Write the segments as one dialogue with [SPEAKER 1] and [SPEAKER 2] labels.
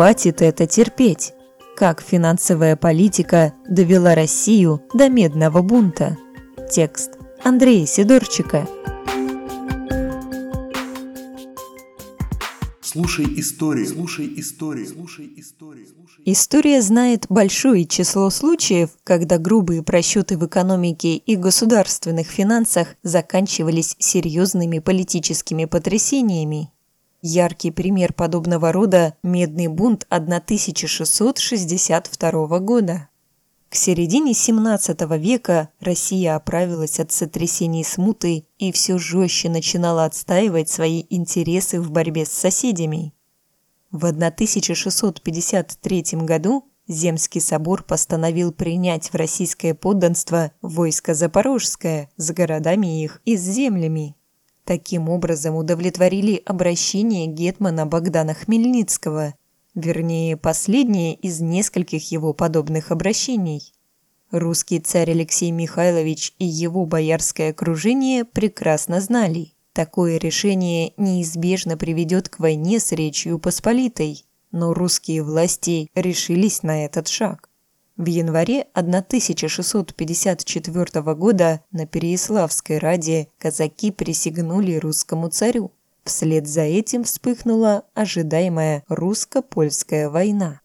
[SPEAKER 1] Хватит это терпеть. Как финансовая политика довела Россию до медного бунта. Текст Андрея Сидорчика.
[SPEAKER 2] Слушай истории, слушай истории, слушай истории.
[SPEAKER 1] История знает большое число случаев, когда грубые просчеты в экономике и государственных финансах заканчивались серьезными политическими потрясениями. Яркий пример подобного рода – медный бунт 1662 года. К середине XVII века Россия оправилась от сотрясений смуты и все жестче начинала отстаивать свои интересы в борьбе с соседями. В 1653 году Земский собор постановил принять в российское подданство войско Запорожское с городами их и с землями. Таким образом удовлетворили обращение гетмана Богдана Хмельницкого, вернее, последнее из нескольких его подобных обращений. Русский царь Алексей Михайлович и его боярское окружение прекрасно знали, такое решение неизбежно приведет к войне с Речью Посполитой, но русские власти решились на этот шаг. В январе 1654 года на Переяславской раде казаки присягнули русскому царю. Вслед за этим вспыхнула ожидаемая русско-польская война.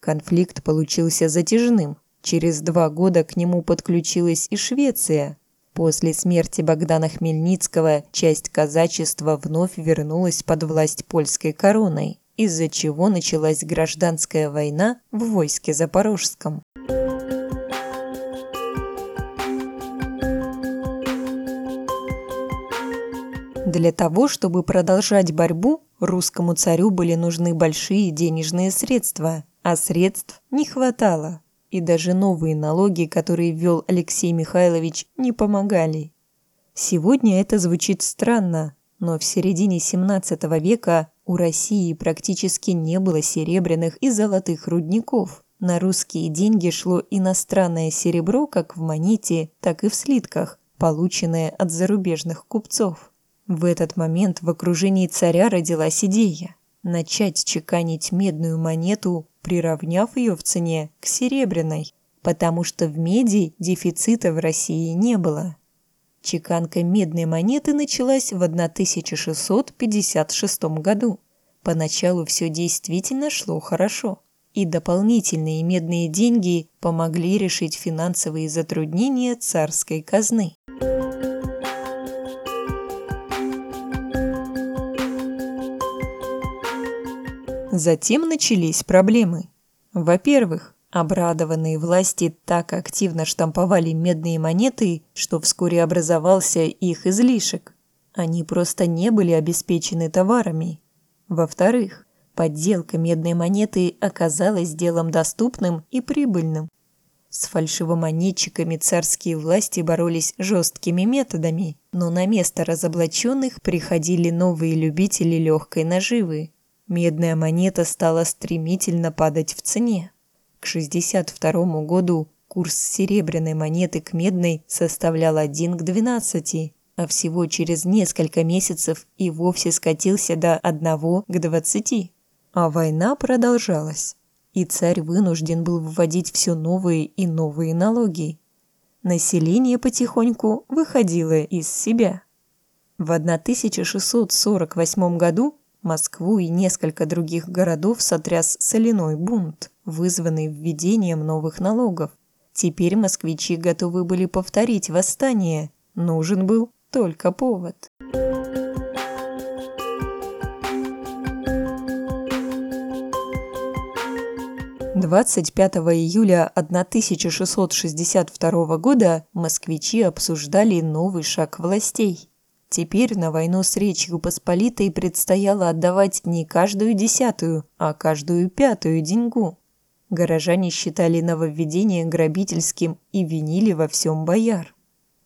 [SPEAKER 1] Конфликт получился затяжным. Через два года к нему подключилась и Швеция. После смерти Богдана Хмельницкого часть казачества вновь вернулась под власть польской короной, из-за чего началась гражданская война в войске Запорожском. Для того, чтобы продолжать борьбу, русскому царю были нужны большие денежные средства, а средств не хватало. И даже новые налоги, которые ввел Алексей Михайлович, не помогали. Сегодня это звучит странно, но в середине 17 века у России практически не было серебряных и золотых рудников. На русские деньги шло иностранное серебро как в монете, так и в слитках, полученное от зарубежных купцов. В этот момент в окружении царя родилась идея начать чеканить медную монету, приравняв ее в цене к серебряной, потому что в меди дефицита в России не было. Чеканка медной монеты началась в 1656 году. Поначалу все действительно шло хорошо, и дополнительные медные деньги помогли решить финансовые затруднения царской казны. Затем начались проблемы. Во-первых, обрадованные власти так активно штамповали медные монеты, что вскоре образовался их излишек. Они просто не были обеспечены товарами. Во-вторых, подделка медной монеты оказалась делом доступным и прибыльным. С фальшивомонетчиками царские власти боролись жесткими методами, но на место разоблаченных приходили новые любители легкой наживы медная монета стала стремительно падать в цене. К 62 году курс серебряной монеты к медной составлял 1 к 12, а всего через несколько месяцев и вовсе скатился до 1 к 20. А война продолжалась, и царь вынужден был вводить все новые и новые налоги. Население потихоньку выходило из себя. В 1648 году Москву и несколько других городов сотряс соляной бунт, вызванный введением новых налогов. Теперь москвичи готовы были повторить восстание. Нужен был только повод. Двадцать пятого июля 1662 года москвичи обсуждали новый шаг властей Теперь на войну с Речью Посполитой предстояло отдавать не каждую десятую, а каждую пятую деньгу. Горожане считали нововведение грабительским и винили во всем бояр.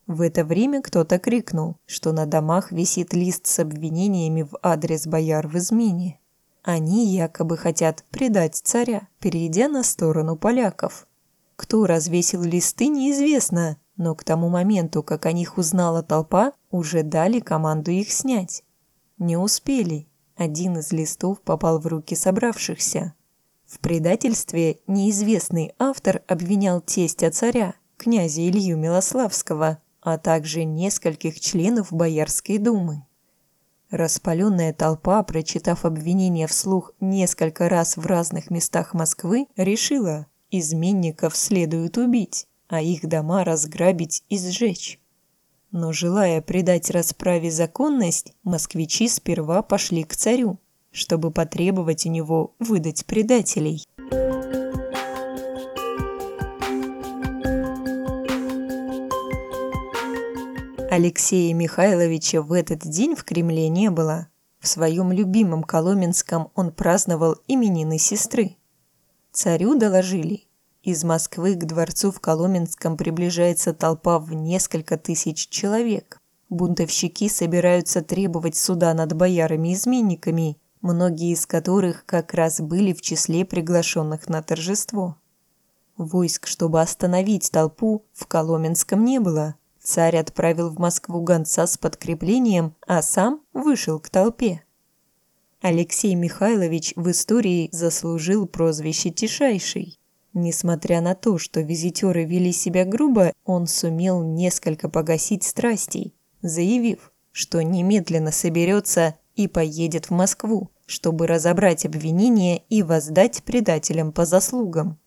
[SPEAKER 1] В это время кто-то крикнул, что на домах висит лист с обвинениями в адрес бояр в измене. Они якобы хотят предать царя, перейдя на сторону поляков. Кто развесил листы, неизвестно, но к тому моменту, как о них узнала толпа, уже дали команду их снять. Не успели. Один из листов попал в руки собравшихся. В предательстве неизвестный автор обвинял тестя царя, князя Илью Милославского, а также нескольких членов Боярской думы. Распаленная толпа, прочитав обвинения вслух несколько раз в разных местах Москвы, решила, изменников следует убить, а их дома разграбить и сжечь. Но желая придать расправе законность, москвичи сперва пошли к царю, чтобы потребовать у него выдать предателей. Алексея Михайловича в этот день в Кремле не было. В своем любимом Коломенском он праздновал именины сестры. Царю доложили, из Москвы к дворцу в Коломенском приближается толпа в несколько тысяч человек. Бунтовщики собираются требовать суда над боярами-изменниками, многие из которых как раз были в числе приглашенных на торжество. Войск, чтобы остановить толпу, в Коломенском не было. Царь отправил в Москву гонца с подкреплением, а сам вышел к толпе. Алексей Михайлович в истории заслужил прозвище «Тишайший». Несмотря на то, что визитеры вели себя грубо, он сумел несколько погасить страстей, заявив, что немедленно соберется и поедет в Москву, чтобы разобрать обвинения и воздать предателям по заслугам.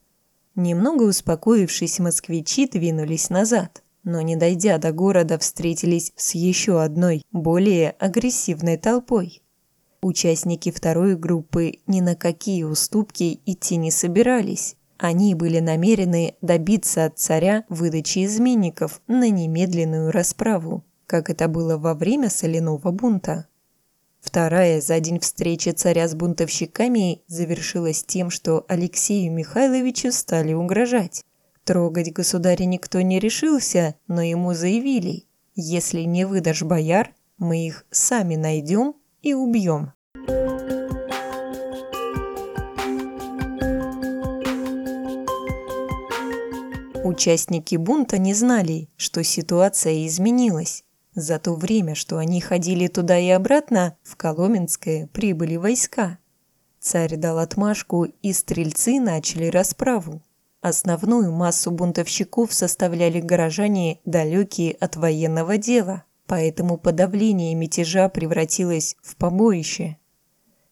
[SPEAKER 1] Немного успокоившись, москвичи двинулись назад, но не дойдя до города, встретились с еще одной, более агрессивной толпой. Участники второй группы ни на какие уступки идти не собирались, они были намерены добиться от царя выдачи изменников на немедленную расправу, как это было во время соляного бунта. Вторая за день встречи царя с бунтовщиками завершилась тем, что Алексею Михайловичу стали угрожать. Трогать государя никто не решился, но ему заявили, если не выдашь бояр, мы их сами найдем и убьем. Участники бунта не знали, что ситуация изменилась. За то время, что они ходили туда и обратно, в Коломенское прибыли войска. Царь дал отмашку, и стрельцы начали расправу. Основную массу бунтовщиков составляли горожане, далекие от военного дела, поэтому подавление мятежа превратилось в побоище.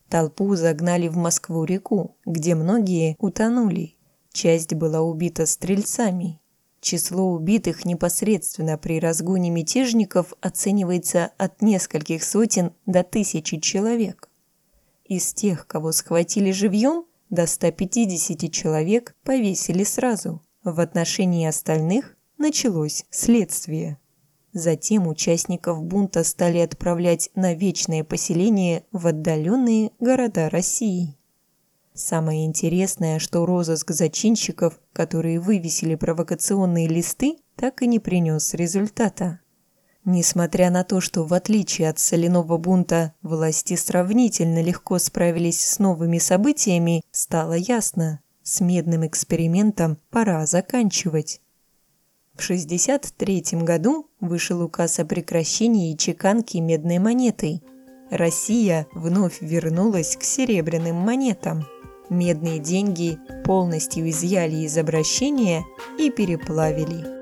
[SPEAKER 1] Толпу загнали в Москву-реку, где многие утонули. Часть была убита стрельцами. Число убитых непосредственно при разгоне мятежников оценивается от нескольких сотен до тысячи человек. Из тех, кого схватили живьем, до 150 человек повесили сразу. В отношении остальных началось следствие. Затем участников бунта стали отправлять на вечное поселение в отдаленные города России. Самое интересное, что розыск зачинщиков, которые вывесили провокационные листы, так и не принес результата. Несмотря на то, что в отличие от соляного бунта власти сравнительно легко справились с новыми событиями, стало ясно, с медным экспериментом пора заканчивать. В 1963 году вышел указ о прекращении чеканки медной монетой. Россия вновь вернулась к серебряным монетам. Медные деньги полностью изъяли из обращения и переплавили.